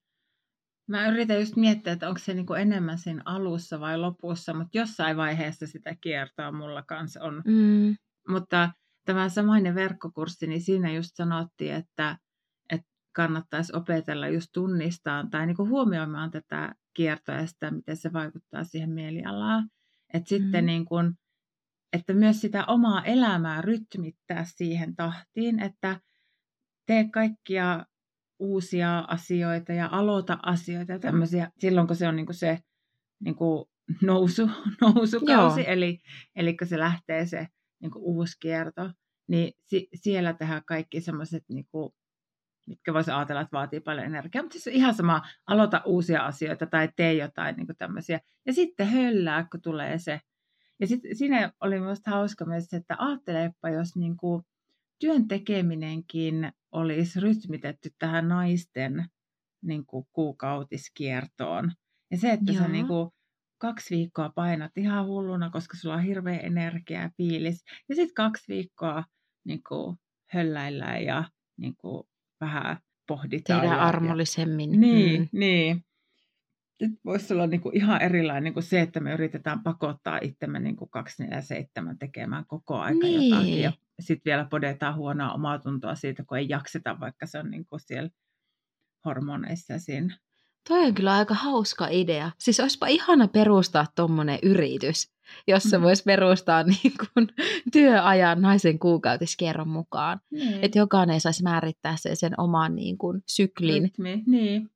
Mä yritän just miettiä, että onko se niinku enemmän siinä alussa vai lopussa, mutta jossain vaiheessa sitä kiertoa mulla kanssa on. Mm. Mutta tämä samainen verkkokurssi, niin siinä just sanottiin, että, että kannattaisi opetella just tunnistaa tai niinku huomioimaan tätä kiertoa ja sitä, miten se vaikuttaa siihen mielialaan. Että sitten mm. niin kuin, että myös sitä omaa elämää rytmittää siihen tahtiin, että tee kaikkia uusia asioita ja aloita asioita ja tämmöisiä silloin, kun se on niin kuin se niin kuin nousu, nousukausi, Joo. eli, eli kun se lähtee se niin kuin uusi kierto, niin si- siellä tehdään kaikki semmoiset, niin kuin, mitkä voisi ajatella, että vaatii paljon energiaa, mutta siis ihan sama, aloita uusia asioita tai tee jotain niin tämmöisiä. Ja sitten höllää, kun tulee se. Ja sitten siinä oli myös hauska myös, että ajattelepa, jos niin kuin työn tekeminenkin olisi rytmitetty tähän naisten niin kuin kuukautiskiertoon. Ja se, että Joo. sä niin kuin kaksi viikkoa painat ihan hulluna, koska sulla on hirveä energia ja fiilis. Ja sitten kaksi viikkoa niin kuin hölläillään ja niin kuin vähän pohditaan.
Tehdään ja, armollisemmin.
Niin, mm. niin. Nyt voisi olla niin kuin ihan erilainen niin kuin se, että me yritetään pakottaa itsemme niin kuin 247 tekemään koko aika niin. jotakin ja sitten vielä podetaan huonoa omaa tuntoa siitä, kun ei jakseta, vaikka se on niin kuin siellä hormoneissa siinä.
Toi on kyllä aika hauska idea. Siis olisipa ihana perustaa tuommoinen yritys, jossa mm. voisi perustaa niin kuin työajan naisen kuukautiskierron mukaan. Niin. Että jokainen saisi määrittää sen, sen oman niin kuin syklin
Rytmi. Niin.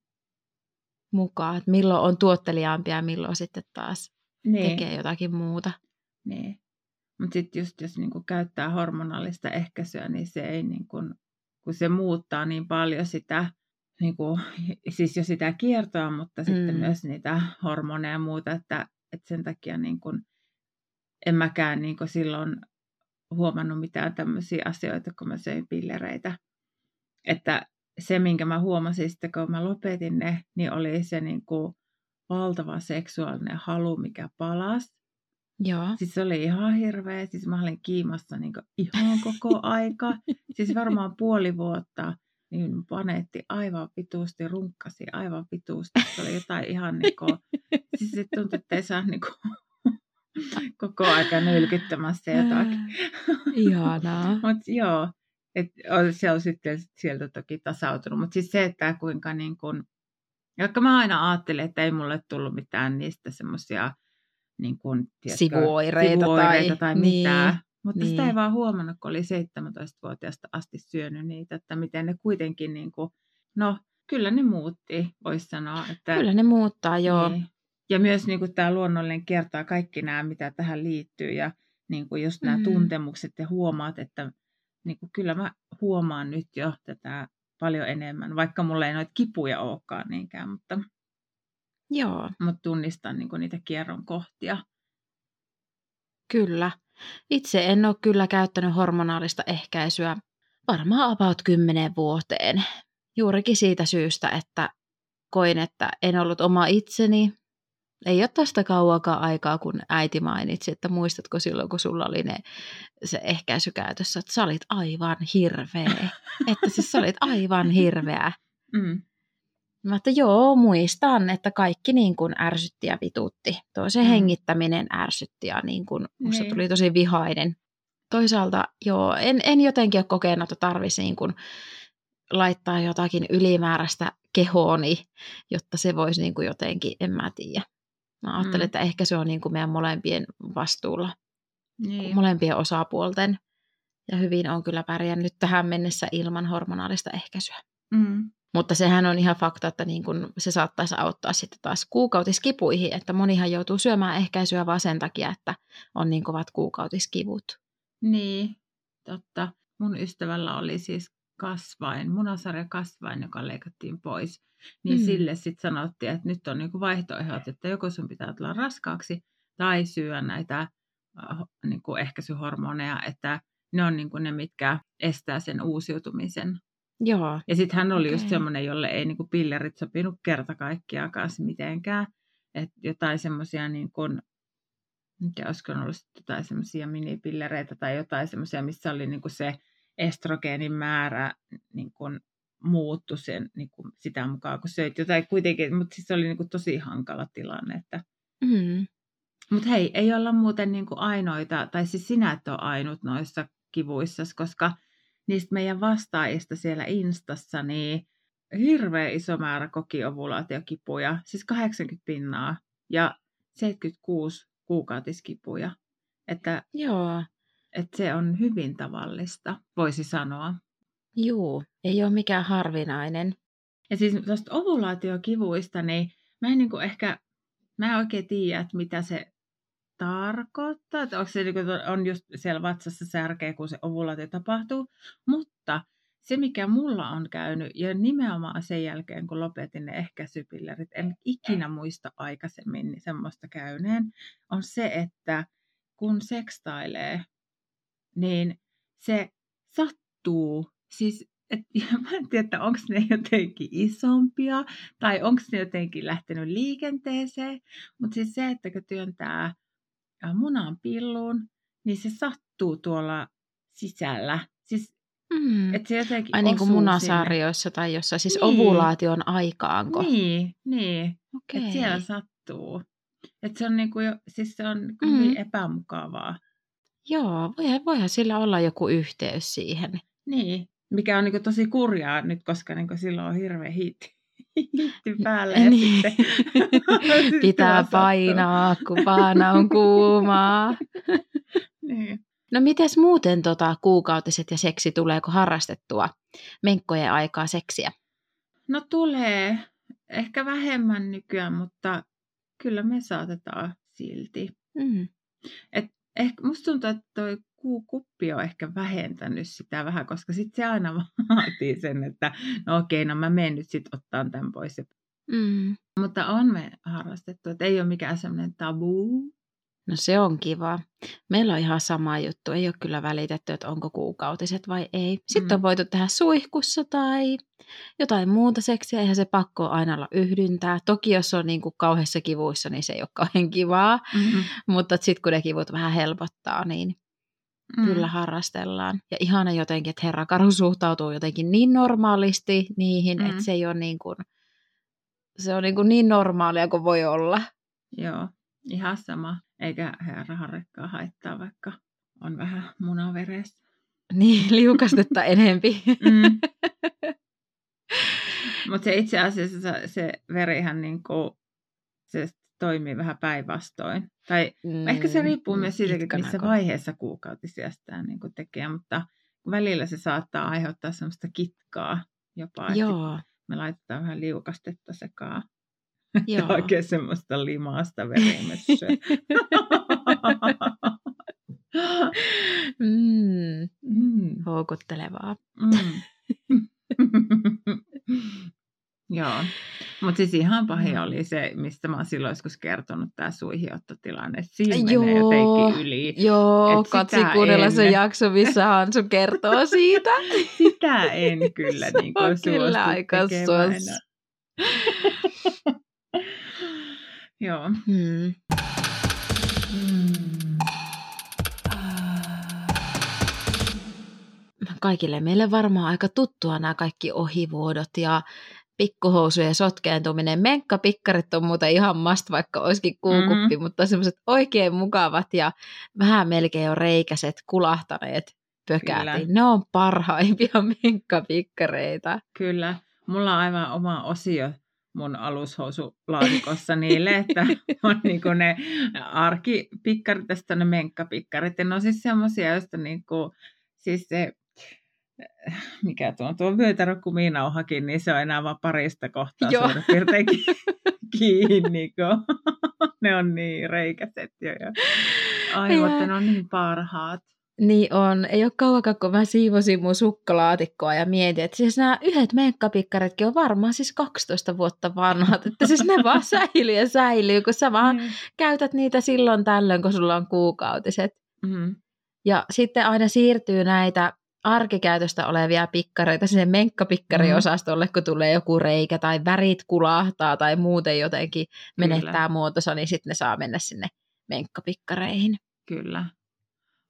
mukaan. Että milloin on tuotteliaampia ja milloin sitten taas niin. tekee jotakin muuta.
Niin. Mutta sitten just jos niinku käyttää hormonaalista ehkäisyä, niin se ei niinku, kun se muuttaa niin paljon sitä, niinku, siis jo sitä kiertoa, mutta mm. sitten myös niitä hormoneja ja muuta, että, että sen takia niinku, en mäkään niinku silloin huomannut mitään tämmöisiä asioita, kun mä söin pillereitä. Että se, minkä mä huomasin sitten, kun mä lopetin ne, niin oli se niin kuin valtava seksuaalinen halu, mikä palasi
Joo.
Siis se oli ihan hirveä. Siis mä olin kiimassa niin ihan koko aika. Siis varmaan puoli vuotta. Niin paneetti aivan vituusti, runkkasi aivan vituusti. Se oli jotain ihan niin kuin, siis se tuntui, että ei saa niin kuin, koko aika nylkyttämässä jotakin.
Ihanaa.
Mutta joo, et se on sitten sieltä toki tasautunut. Mutta siis se, että kuinka niin kuin, jotka mä aina ajattelin, että ei mulle tullut mitään niistä semmoisia niin kuin,
tiedätkö, sivuoireita,
sivuoireita tai,
tai
mitään.
Niin,
Mutta
niin.
sitä ei vaan huomannut, kun oli 17-vuotiaasta asti syönyt niitä, että miten ne kuitenkin, niin kuin, no kyllä ne muutti, voisi sanoa. Että,
Kyllä ne muuttaa, joo.
Niin. Ja myös niin kuin, tämä luonnollinen kertaa kaikki nämä, mitä tähän liittyy ja niin kuin just nämä
Mm.
tuntemukset ja huomaat, että niin kuin, kyllä mä huomaan nyt jo tätä paljon enemmän, vaikka mulla ei noita kipuja olekaan niinkään, mutta,
Joo,
mutta tunnistan niin kuin, niitä kierron kohtia.
kyllä. Itse en ole kyllä käyttänyt hormonaalista ehkäisyä varmaan about kymmeneen vuoteen. Juurikin siitä syystä, että koin, että en ollut oma itseni. Ei ole tästä kauakaan aikaa, kun äiti mainitsi, että muistatko silloin, kun sulla oli ne, se ehkäisykäytössä, että sä olit aivan hirveä. että siis sä olit aivan hirveä.
Mm.
Mä että joo, muistan, että kaikki niin kuin ärsytti ja vitutti. Toisen
Mm.
hengittäminen ärsytti ja niin kuin musta
Niin.
tuli tosi vihainen. Toisaalta joo, en, en jotenkin ole kokenut, että tarvitsisi niin kuin laittaa jotakin ylimääräistä kehooni, jotta se voisi niin kuin jotenkin, en mä tiedä. Mä ajattelen,
Mm.
että ehkä se on niin kuin meidän molempien vastuulla,
Niin.
molempien osapuolten. Ja hyvin on kyllä pärjännyt tähän mennessä ilman hormonaalista ehkäisyä.
Mm.
Mutta sehän on ihan fakta, että niin kun se saattaisi auttaa sitten taas kuukautiskipuihin, että monihan joutuu syömään ehkäisyä vaan sen takia, että on niin kovat kuukautiskivut.
Niin, totta. Mun ystävällä oli siis kasvain, munasarja kasvain, joka leikattiin pois. Niin
Mm.
sille sitten sanottiin, että nyt on niinku vaihtoehdot, että joko sun pitää tulla raskaaksi tai syödä näitä äh, niinku ehkäisyhormoneja, että ne on niinku ne, mitkä estää sen uusiutumisen.
Joo,
Ja sitten hän oli okay. just semmoinen, jolle ei niinku pillerit sopinut kerta kaikkiaan kanssa mitenkään. Että jotain semmoisia, niin kuin, mikä olisiko ollut jotain semmoisia minipillereitä tai jotain semmoisia, missä oli niinku se estrogeenin määrä niin kuin muuttu sen, niin kuin sitä mukaan, kun söit jotain kuitenkin, mutta siis se oli niin kuin tosi hankala tilanne. Että...
mm.
Mutta hei, ei olla muuten niin kuin ainoita, tai siis sinä et ole ainut noissa kivuissa, koska niistä meidän vastaajista siellä Instassa, niin hirveän iso määrä koki ovulaatiokipuja, siis 80 pinnaa ja 76 kuukautiskipuja. Että,
joo,
että se on hyvin tavallista, voisi sanoa.
juu, ei ole mikään harvinainen.
Ja siis tuosta ovulaatiokivuista, niin mä en niin ehkä, mä en oikein tiedä, että mitä se tarkoittaa. Että onko se niin on just siellä vatsassa särkeä, kun se ovulaatio tapahtuu. Mutta se, mikä mulla on käynyt, ja nimenomaan sen jälkeen, kun lopetin ne ehkäisypillerit, en ikinä muista aikaisemmin niin semmoista käyneen, on se, että kun sekstailee, niin se sattuu. Siis, et, ja mä en tiedä, että onko ne jotenkin isompia, tai onko ne jotenkin lähtenyt liikenteeseen, mutta siis se, että kun työntää munan pilluun, niin se sattuu tuolla sisällä. Siis
Mm.
et se jotenkin
Ai niin kuin munasarjoissa tai jossain, siis
Niin.
ovulaation aikaanko?
Sinne. Niin, niin.
Okei.
että siellä sattuu. Että se on, niinku jo, siis se on niinku
Mm.
hyvin epämukavaa.
Joo, voihan, voihan sillä olla joku yhteys siihen.
Niin, mikä on niinku tosi kurjaa nyt, koska niinku silloin on hirveä hiitti, hiitti päällä. Ja
Niin.
sitten,
Pitää painaa, kun vaana on kuumaa.
Niin.
No mites muuten tota, kuukautiset ja seksi, tuleeko harrastettua menkkojen aikaa seksiä?
No tulee. Ehkä vähemmän nykyään, mutta kyllä me saatetaan silti.
Mm.
Et ehkä musta tuntuu, että toi kuukuppi on ehkä vähentänyt sitä vähän, koska sitten se aina vaatii sen, että no okei, no mä menen nyt sitten ottaa tämän pois.
Mm.
Mutta on me harrastettu, että ei ole mikään semmoinen tabu.
No se on kiva. Meillä on ihan sama juttu. Ei ole kyllä välitetty, että onko kuukautiset vai ei. Sitten on
Mm.
voitu tehdä suihkussa tai jotain muuta seksiä. Eihän se pakko aina olla yhdyntää. Toki jos on niin kuin kauheissa kivuissa, niin se ei ole kauhean kivaa.
Mm-hmm.
Mutta sitten kun ne kivut vähän helpottaa, niin
Mm.
kyllä harrastellaan. Ja ihana jotenkin, että herra Karu suhtautuu jotenkin niin normaalisti niihin,
Mm.
että se ei ole niin kuin, se on niin, kuin niin normaalia kuin voi olla.
Joo, ihan sama. Eikä herra Harrekkaa haittaa, vaikka on vähän munaveressä.
Niin, liukastetta enempi.
Mm. Mutta se itse asiassa se, se verihän niinku, se toimii vähän päinvastoin. Tai
Mm,
ehkä se riippuu myös siitä, että
pitkän
missä vaiheessa kuukautisia sitä niinku tekee, mutta välillä se saattaa aiheuttaa semmoista kitkaa jopa. että
Joo,
Me laitetaan vähän liukastetta sekaan.
joo.
Oikein semmoista limaasta
mm,
mm.
houkuttelevaa.
Mm. Joo, mutta siis ihan pahin
Mm.
oli se, mistä mä oon silloin joskus kertonut, tämä suihiottotilanne. Siinä
Joo.
menee jotenkin yli.
Joo, katsi kuunnella se jakso, missä Hansu kertoo siitä.
Sitä en kyllä
Se
niin kuin
kyllä aika sos.
Joo.
Hmm. Kaikille meille varmaan aika tuttua nämä kaikki ohivuodot ja pikkuhousujen sotkeentuminen. Menkkapikkarit on muuten ihan must, vaikka olisikin kuukuppi, mm-hmm. mutta semmoiset oikein mukavat ja vähän melkein jo reikäiset, kulahtaneet pökäät.
Kyllä.
Ne on parhaimpia menkkapikkareita.
Kyllä. Mulla on aivan oma osio mun alushousulaatikossa niille, että on niinku ne arkipikkarit ja sitten ne menkkapikkarit. Ja ne on siis semmosia, joista niinku, siis se, mikä tuo on, tuo vyötärökuminauhakin, niin se on enää vaan parista kohtaa
Joo.
suurin piirtein ki- kiinni, kun ne on niin reikäiset jo. Ja aivot,
Ja-
ne on niin parhaat.
Niin on. Ei ole kauankaan, kun mä siivosin mun sukkalaatikkoa ja mietin, että siis nämä yhdet menkkapikkaritkin on varmaan siis 12 vuotta vanhat. Että siis ne vaan säilyy ja säilyy, kun sä vaan
Niin.
käytät niitä silloin tällöin, kun sulla on kuukautiset.
Mm.
Ja sitten aina siirtyy näitä arkikäytöstä olevia pikkareita sinne menkkapikkariosastolle, kun tulee joku reikä tai värit kulahtaa tai muuten jotenkin menettää
Kyllä.
muotonsa, niin sitten ne saa mennä sinne menkkapikkareihin.
Kyllä.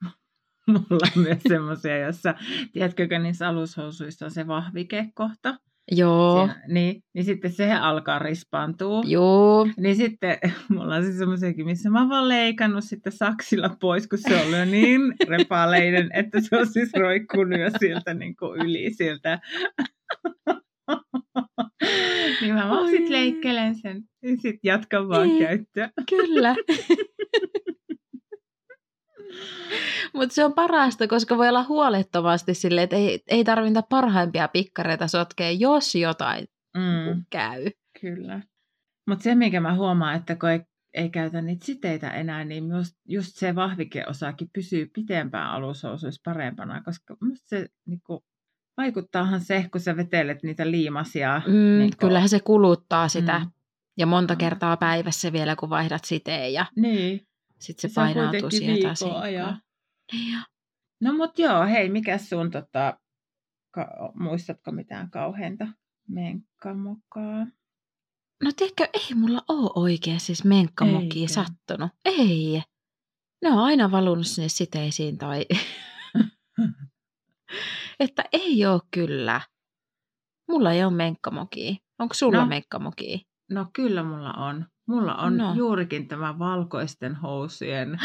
Mulla on myös semmoisia, jossa, tiedätkö, niissä alushousuissa on se vahvikekohta.
Joo,
Siinä, niin, niin sitten se alkaa rispaantua.
joo.
Niin sitten mulla on siis semmoisiakin, missä mä oon vaan leikannut sitten saksilla pois, kun se on jo niin repaleinen, että se on siis roikkunut jo sieltä niin kuin yli sieltä. niin mä vaan sitten leikkelen sen ja sitten jatkan vaan
Niin.
käyttöä.
Kyllä. Mutta se on parasta, koska voi olla huolettomasti sille, että ei, ei tarvita parhaimpia pikkareita sotkea, jos jotain
Mm.
käy.
Kyllä. Mutta se, minkä mä huomaan, että kun ei, ei käytä niitä siteitä enää, niin just, just se vahvikeosakin pysyy pitempään alushousuissa parempana, koska musta se niinku, vaikuttaahan se, kun sä vetelet niitä liimasia.
Mm,
niinku-
Kyllähän se kuluttaa sitä.
Mm.
Ja monta
Mm.
kertaa päivässä vielä, kun vaihdat siteen ja
Niin,
sitten se,
Se
painautuu siihen taas
no mut joo, hei, mikä sun tota, ka- muistatko mitään kauheinta menkkamokaa?
No tiedätkö, ei mulla ole oikein siis menkkamokia
Eikö?
sattunut. Ei. Ne on aina valunut sinne siteisiin tai... että ei ole kyllä. Mulla ei ole menkkamokia. Onko sulla
no.
menkkamokia?
No kyllä mulla on. Mulla on
No.
juurikin tämä valkoisten housujen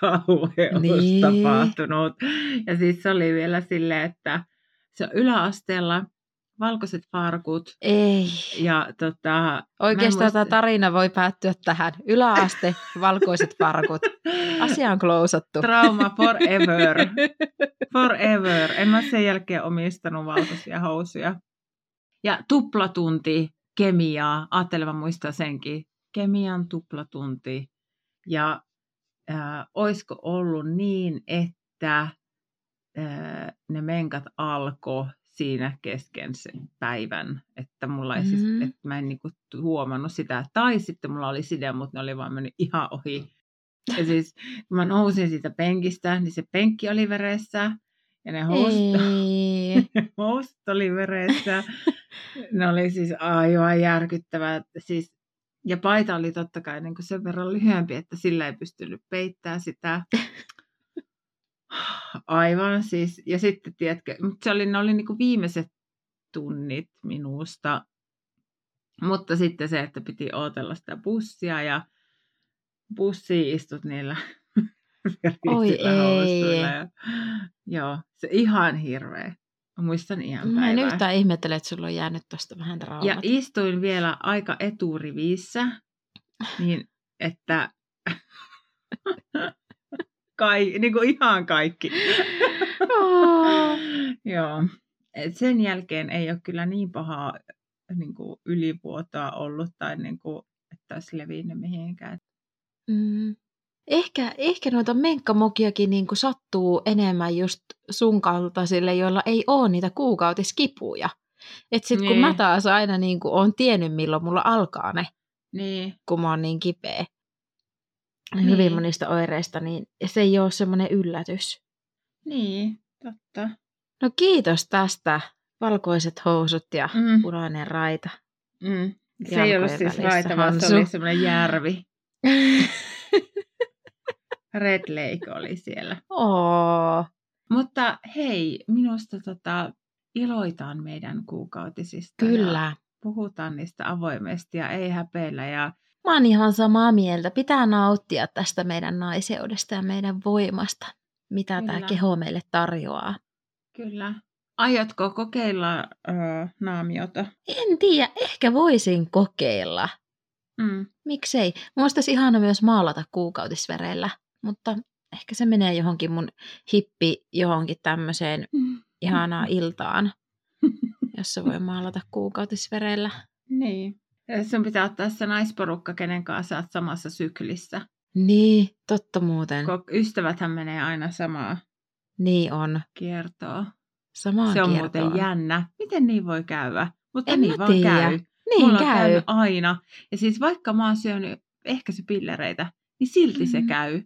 kauheus
Niin.
tapahtunut. Ja siis se oli vielä silleen, että se on yläasteella valkoiset farkut
ei.
ja tota,
Oikeastaan
muista-
tämä tarina voi päättyä tähän. Yläaste, valkoiset farkut. Asia on klousattu.
trauma forever. Forever. En mä sen jälkeen omistanut valkoisia housuja. Ja tuplatunti kemiaa. Ajattelen, mä muistan senkin. Kemian tuplatunti. Ja äh, oisko ollut niin, että äh, ne menkat alkoi siinä kesken sen päivän, että mulla ei siis,
Mhm.
että mä en niinku huomannut sitä, tai sitten mulla oli side, mutta ne oli vaan mennyt ihan ohi. Ja siis kun mä nousin siitä penkistä, niin se penkki oli veressä. Ja ne housut, housut oli veressä. ne oli siis aivan järkyttävät. Siis, ja paita oli totta kai niin kuin sen verran lyhyempi, että sillä ei pystynyt peittämään sitä. Aivan siis. Ja sitten, tiedätkö, mutta se oli, ne oli niin kuin viimeiset tunnit minusta. Mutta sitten se, että piti odotella sitä bussia ja bussiin istut niillä
Oi ei.
Ja, joo, se ihan hirveä. Muistan ihan
Mä en yhtään ihmettele, että sulla on jäänyt tuosta vähän traumat.
Ja istuin vielä aika eturiviissä, niin että Kai, niin kuin ihan kaikki.
Oh.
Joo. Et sen jälkeen ei ole kyllä niin pahaa niin kuin ylivuotoa ollut tai niin kuin, että olisi levinnyt mihinkään.
Mm. Ehkä, ehkä noita menkkamokiakin niin kuin sattuu enemmän just sun kaltaisille, joilla ei ole niitä kuukautiskipuja. Et sit kun
Niin.
mä taas aina niin kuin on tiennyt, milloin mulla alkaa ne,
Niin,
kun mä oon niin kipeä.
Niin.
Hyvin monista oireista, niin se ei ole semmoinen yllätys.
niin, totta.
No kiitos tästä. Valkoiset housut ja
Mm.
punainen raita.
Mm. Se ei ollut siis raita, vaan se oli semmoinen järvi. Red Lake oli siellä.
Oo.
Mutta hei, minusta tota, iloitaan meidän kuukautisista. Ja
Kyllä.
puhutaan niistä avoimesti ja ei häpeillä. Ja
Mä oon ihan samaa mieltä. Pitää nauttia tästä meidän naiseudesta ja meidän voimasta, mitä tämä keho meille tarjoaa.
kyllä. Aiotko kokeilla ö, naamiota?
En tiedä, ehkä voisin kokeilla.
Mm.
Miksei? Musta olisi ihana myös maalata kuukautisvereillä, mutta ehkä se menee johonkin mun hippi johonkin tämmöiseen ihanaan iltaan, jossa voi maalata kuukautisvereillä.
Niin. Ja Sun pitää ottaa se naisporukka, kenen kanssa olet samassa syklissä.
Niin, totta muuten.
Kun ystäväthän menee aina samaa
Niin on.
kiertoa.
Samaan
se on
kiertoon.
muuten jännä. Miten niin voi käydä? Mutta
En
niin
mä
vaan
tiedä.
käy.
Niin
Mulla on
käy.
käynyt aina. Ja siis vaikka mä oon syönyt ehkäisypillereitä, niin silti se
Mhm.
käy.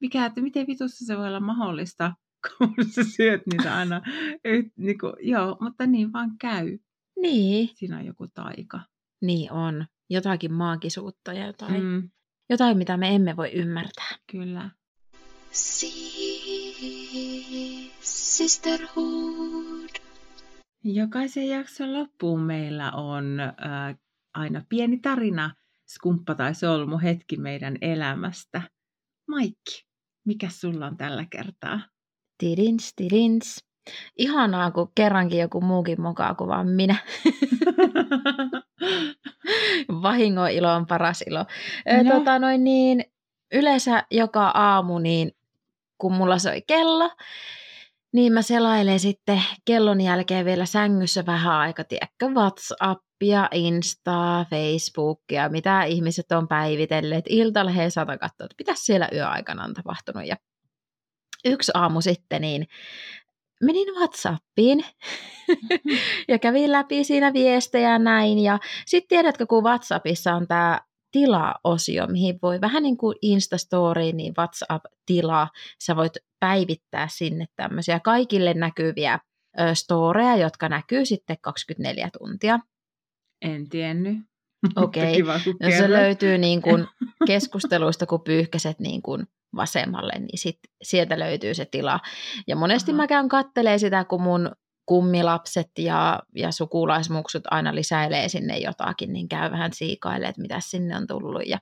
Mikä, että miten vitussa se voi olla mahdollista, kun sä syöt niitä aina. Yht, niin kuin, joo, mutta niin vaan käy.
Niin,
Siinä on joku taika.
niin on. Jotakin maagisuutta ja jotain, mm. Jotain, mitä me emme voi ymmärtää.
kyllä.
Sisterhood.
Jokaisen jakson loppuun meillä on äh, aina pieni tarina, skumppa tai solmu hetki meidän elämästä. Maikki, mikä sulla on tällä kertaa?
Tidins, tidins. Ihanaa, kun kerrankin joku muukin mokaa kuin vaan minä. Vahingon ilo on paras ilo.
No.
Tota, noin niin, yleensä joka aamu, niin kun mulla soi kello, niin mä selailen sitten kellon jälkeen vielä sängyssä vähän aika, tiedätkö, Whatsappia, Instaa, Facebookia, mitä ihmiset on päivitelleet. Iltalehden saata katsoa, että mitä siellä yöaikana on tapahtunut. Ja yksi aamu sitten, niin menin Whatsappiin ja kävin läpi siinä viestejä ja näin. Ja sitten tiedätkö, kun Whatsappissa on tämä tila-osio, mihin voi vähän niin kuin Instastory, niin WhatsApp-tila, sä voit päivittää sinne tämmöisiä kaikille näkyviä storeja, jotka näkyy sitten 24 tuntia.
En tiennyt.
Okei.
Kiva, kun
No se löytyy niin kuin keskusteluista, kun pyyhkäset niin kuin vasemmalle, niin sit sieltä löytyy se tila. Ja monesti
Aha.
mä käyn kattelee sitä, kun mun kummilapset ja, ja sukulaismuksut aina lisäilee sinne jotakin, niin käy vähän siikailee, että mitä sinne on tullut. Ja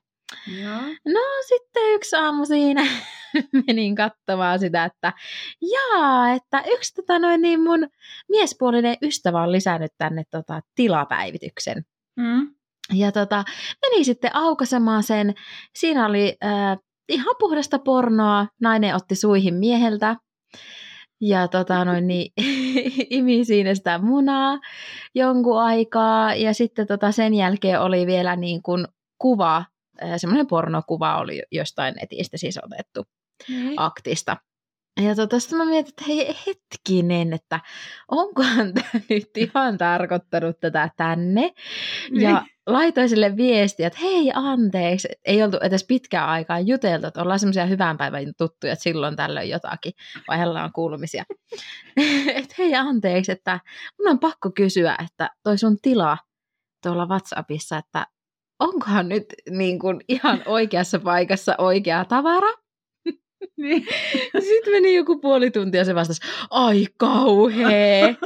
Joo.
no sitten yksi aamu siinä menin katsomaan sitä, että jaa, että yksi tota noin, niin mun miespuolinen ystävä on lisännyt tänne tota, tilapäivityksen.
Mm.
Ja tota, meni sitten aukaisemaan sen. Siinä oli äh, ihan puhdasta pornoa. Nainen otti suihin mieheltä. Ja tota, noin, niin, imi siinä sitä munaa jonkun aikaa. Ja sitten tota, sen jälkeen oli vielä niin kuin kuva, semmoinen pornokuva oli jostain netistä siis otettu
Niin.
aktista. Ja tota, sitten mä mietin, että hei hetkinen, että onkohan tämä nyt ihan tarkoittanut tätä tänne. Ja
Niin.
laitoin sille viestiä, että hei anteeksi, ei oltu edes pitkään aikaa juteltu, että ollaan semmoisia hyvän päivän tuttuja, että silloin tällöin jotakin, vaihdellaan kuulumisia. että hei anteeksi, että mun on pakko kysyä, että toi sun tila tuolla WhatsAppissa, että onkohan nyt niin kuin ihan oikeassa paikassa oikea tavara?
Niin.
Sitten meni joku puoli tuntia ja se vastasi, ai kauhee.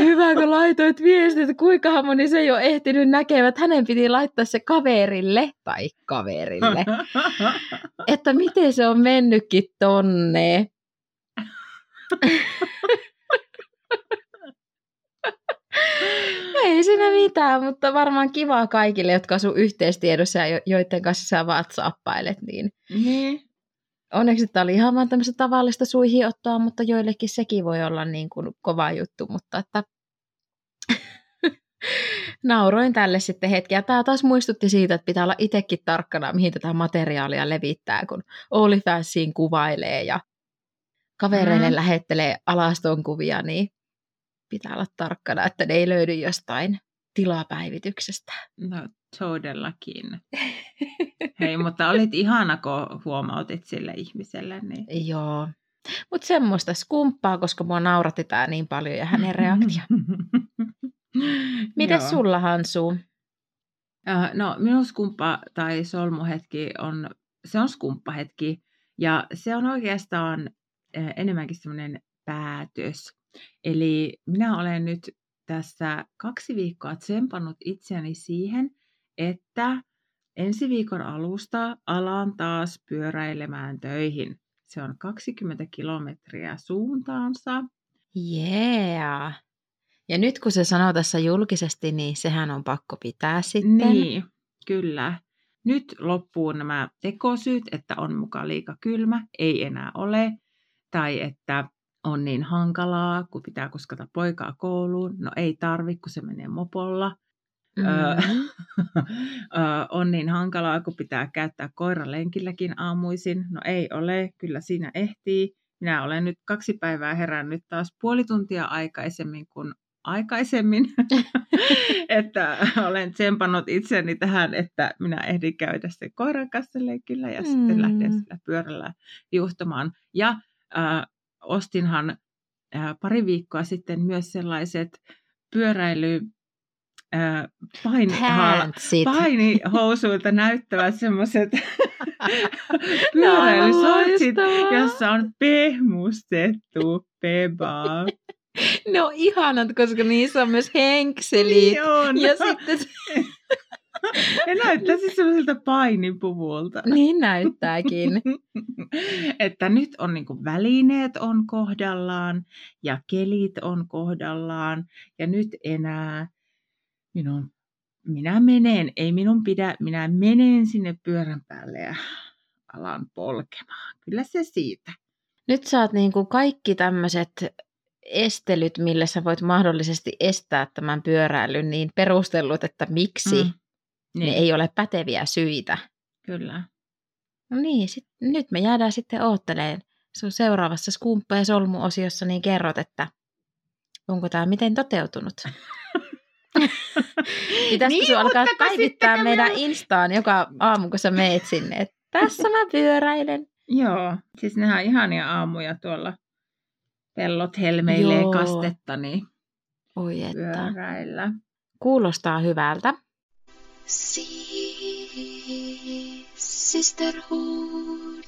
Hyvä, kun laitoit viestit, että kuinka moni se ei ole ehtinyt näkemään, että hänen piti laittaa se kaverille tai kaverille, että miten se on mennytkin tonne. Ei siinä mitään, mutta varmaan kivaa kaikille, jotka asuu yhteistiedossa ja jo- joiden kanssa sä whatsappailet, niin
niin.
onneksi tämä oli ihan vaan tämmöistä tavallista suihiottoa, mutta joillekin sekin voi olla niin kuin kova juttu, mutta että nauroin tälle sitten hetki. Ja tämä taas muistutti siitä, että pitää olla itsekin tarkkana, mihin tätä materiaalia levittää, kun OnlyFansiin kuvailee ja kavereille
Mm.
mm. lähettelee alaston kuvia, niin pitää olla tarkkana, että ne ei löydy jostain tilapäivityksestä.
No todellakin. Hei, mutta olit ihana, kun huomautit sille ihmiselle. Niin...
Joo. Mutta semmoista skumppaa, koska mua nauratti tää niin paljon ja hänen reaktio.
Joo.
sulla Hansu?
Äh, No minun skumppa tai solmuhetki on, se on skumppahetki ja se on oikeastaan äh, enemmänkin semmoinen päätös. Eli minä olen nyt tässä kaksi viikkoa tsempannut itseäni siihen, että ensi viikon alusta alan taas pyöräilemään töihin. Se on 20 kilometriä suuntaansa.
Yeah. Ja nyt kun se sanoo tässä julkisesti, niin sehän on pakko pitää sitten.
Niin, kyllä. Nyt loppuu nämä tekosyyt, että on mukaan liika kylmä, ei enää ole, tai että on niin hankalaa, kun pitää kuskata poikaa kouluun. No ei tarvi, kun se menee mopolla.
Mm.
Ö, on niin hankalaa, kun pitää käyttää koira lenkilläkin aamuisin. No ei ole, kyllä siinä ehtii. Minä olen nyt kaksi päivää herännyt taas puoli tuntia aikaisemmin kuin aikaisemmin, että olen tsempannut itseni tähän, että minä ehdin käydä sen koiran kanssa lenkillä ja mm. sitten
Mm.
lähden sillä pyörällä juhtamaan. Ja äh, ostinhan pari viikkoa sitten myös sellaiset pyöräily äh, paini,
Pantsit.
painihousuilta näyttävät semmoiset pyöräilysortsit, jossa on pehmustettu pebaa.
Ne on ihanat, koska niissä on myös henkselit.
Niin on.
Ja sitten
ja näyttää siis semmoiselta painipuvulta.
niin näyttääkin.
että nyt on niinku välineet on kohdallaan ja kelit on kohdallaan ja nyt enää minun, minä menen, ei minun pidä, minä menen sinne pyörän päälle ja alan polkemaan. Kyllä se siitä.
Nyt saat niin kuin kaikki tämmöiset estelyt, millä sä voit mahdollisesti estää tämän pyöräilyn, niin perustellut, että miksi mm.
Niin,
ne ei ole päteviä syitä.
Kyllä.
No niin, sit, nyt me jäädään sitten ootteleen sun seuraavassa skumppa- ja solmuosiossa, niin kerrot, että onko tämä miten toteutunut. Pitäisikö
Niin,
sun alkaa päivittää meidän
minä-
Instaan joka aamu, kun sä meet sinne, että tässä mä pyöräilen.
Joo, siis nehän on ihania aamuja tuolla pellot helmeilee
Joo.
kastetta, niin
Oi että.
pyöräillä.
Kuulostaa hyvältä.
See sisterhood.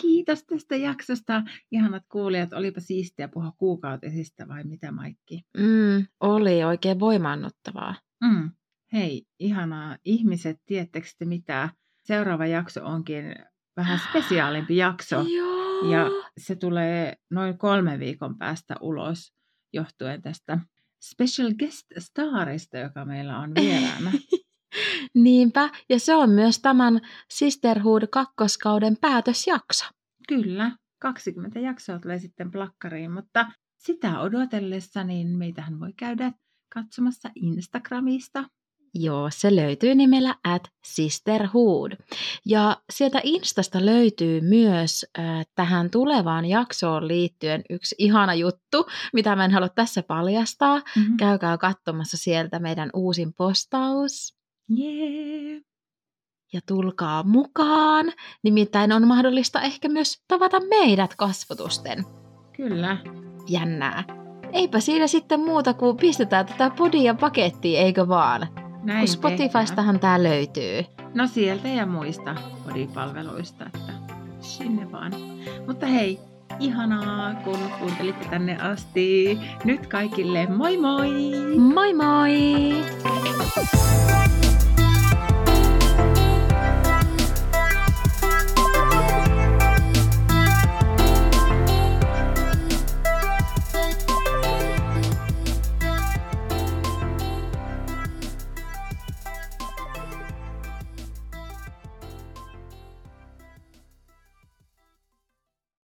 Kiitos tästä jaksosta. Ihanat kuulijat, olipa siistiä puhua kuukautisista vai mitä Maikki?
Mm, oli oikein voimaannuttavaa.
Mm. Hei, ihanaa. Ihmiset, tiedättekö te mitä? Seuraava jakso onkin vähän spesiaalimpi jakso.
Joo.
Ja se tulee noin kolmen viikon päästä ulos johtuen tästä special guest starista, joka meillä on vieraana.
Niinpä, ja se on myös tämän Sisterhood kakkoskauden päätösjakso.
Kyllä, 20 jaksoa tulee sitten plakkariin, mutta sitä odotellessa niin meitähän voi käydä katsomassa Instagramista.
Joo, se löytyy nimellä at sisterhood. Ja sieltä Instasta löytyy myös äh, tähän tulevaan jaksoon liittyen yksi ihana juttu, mitä mä en halua tässä paljastaa.
Mm-hmm.
Käykää katsomassa sieltä meidän uusin postaus.
Yeah.
Ja tulkaa mukaan, nimittäin on mahdollista ehkä myös tavata meidät kasvotusten.
Kyllä.
Jännää. Eipä siinä sitten muuta kuin pistetään tätä podia pakettiin, eikö vaan?
Näin
Kun Spotifystahan tämä löytyy.
No sieltä ja muista kodipalveluista, että sinne vaan. Mutta hei, ihanaa kun kuuntelitte tänne asti. Nyt kaikille moi moi!
Moi moi!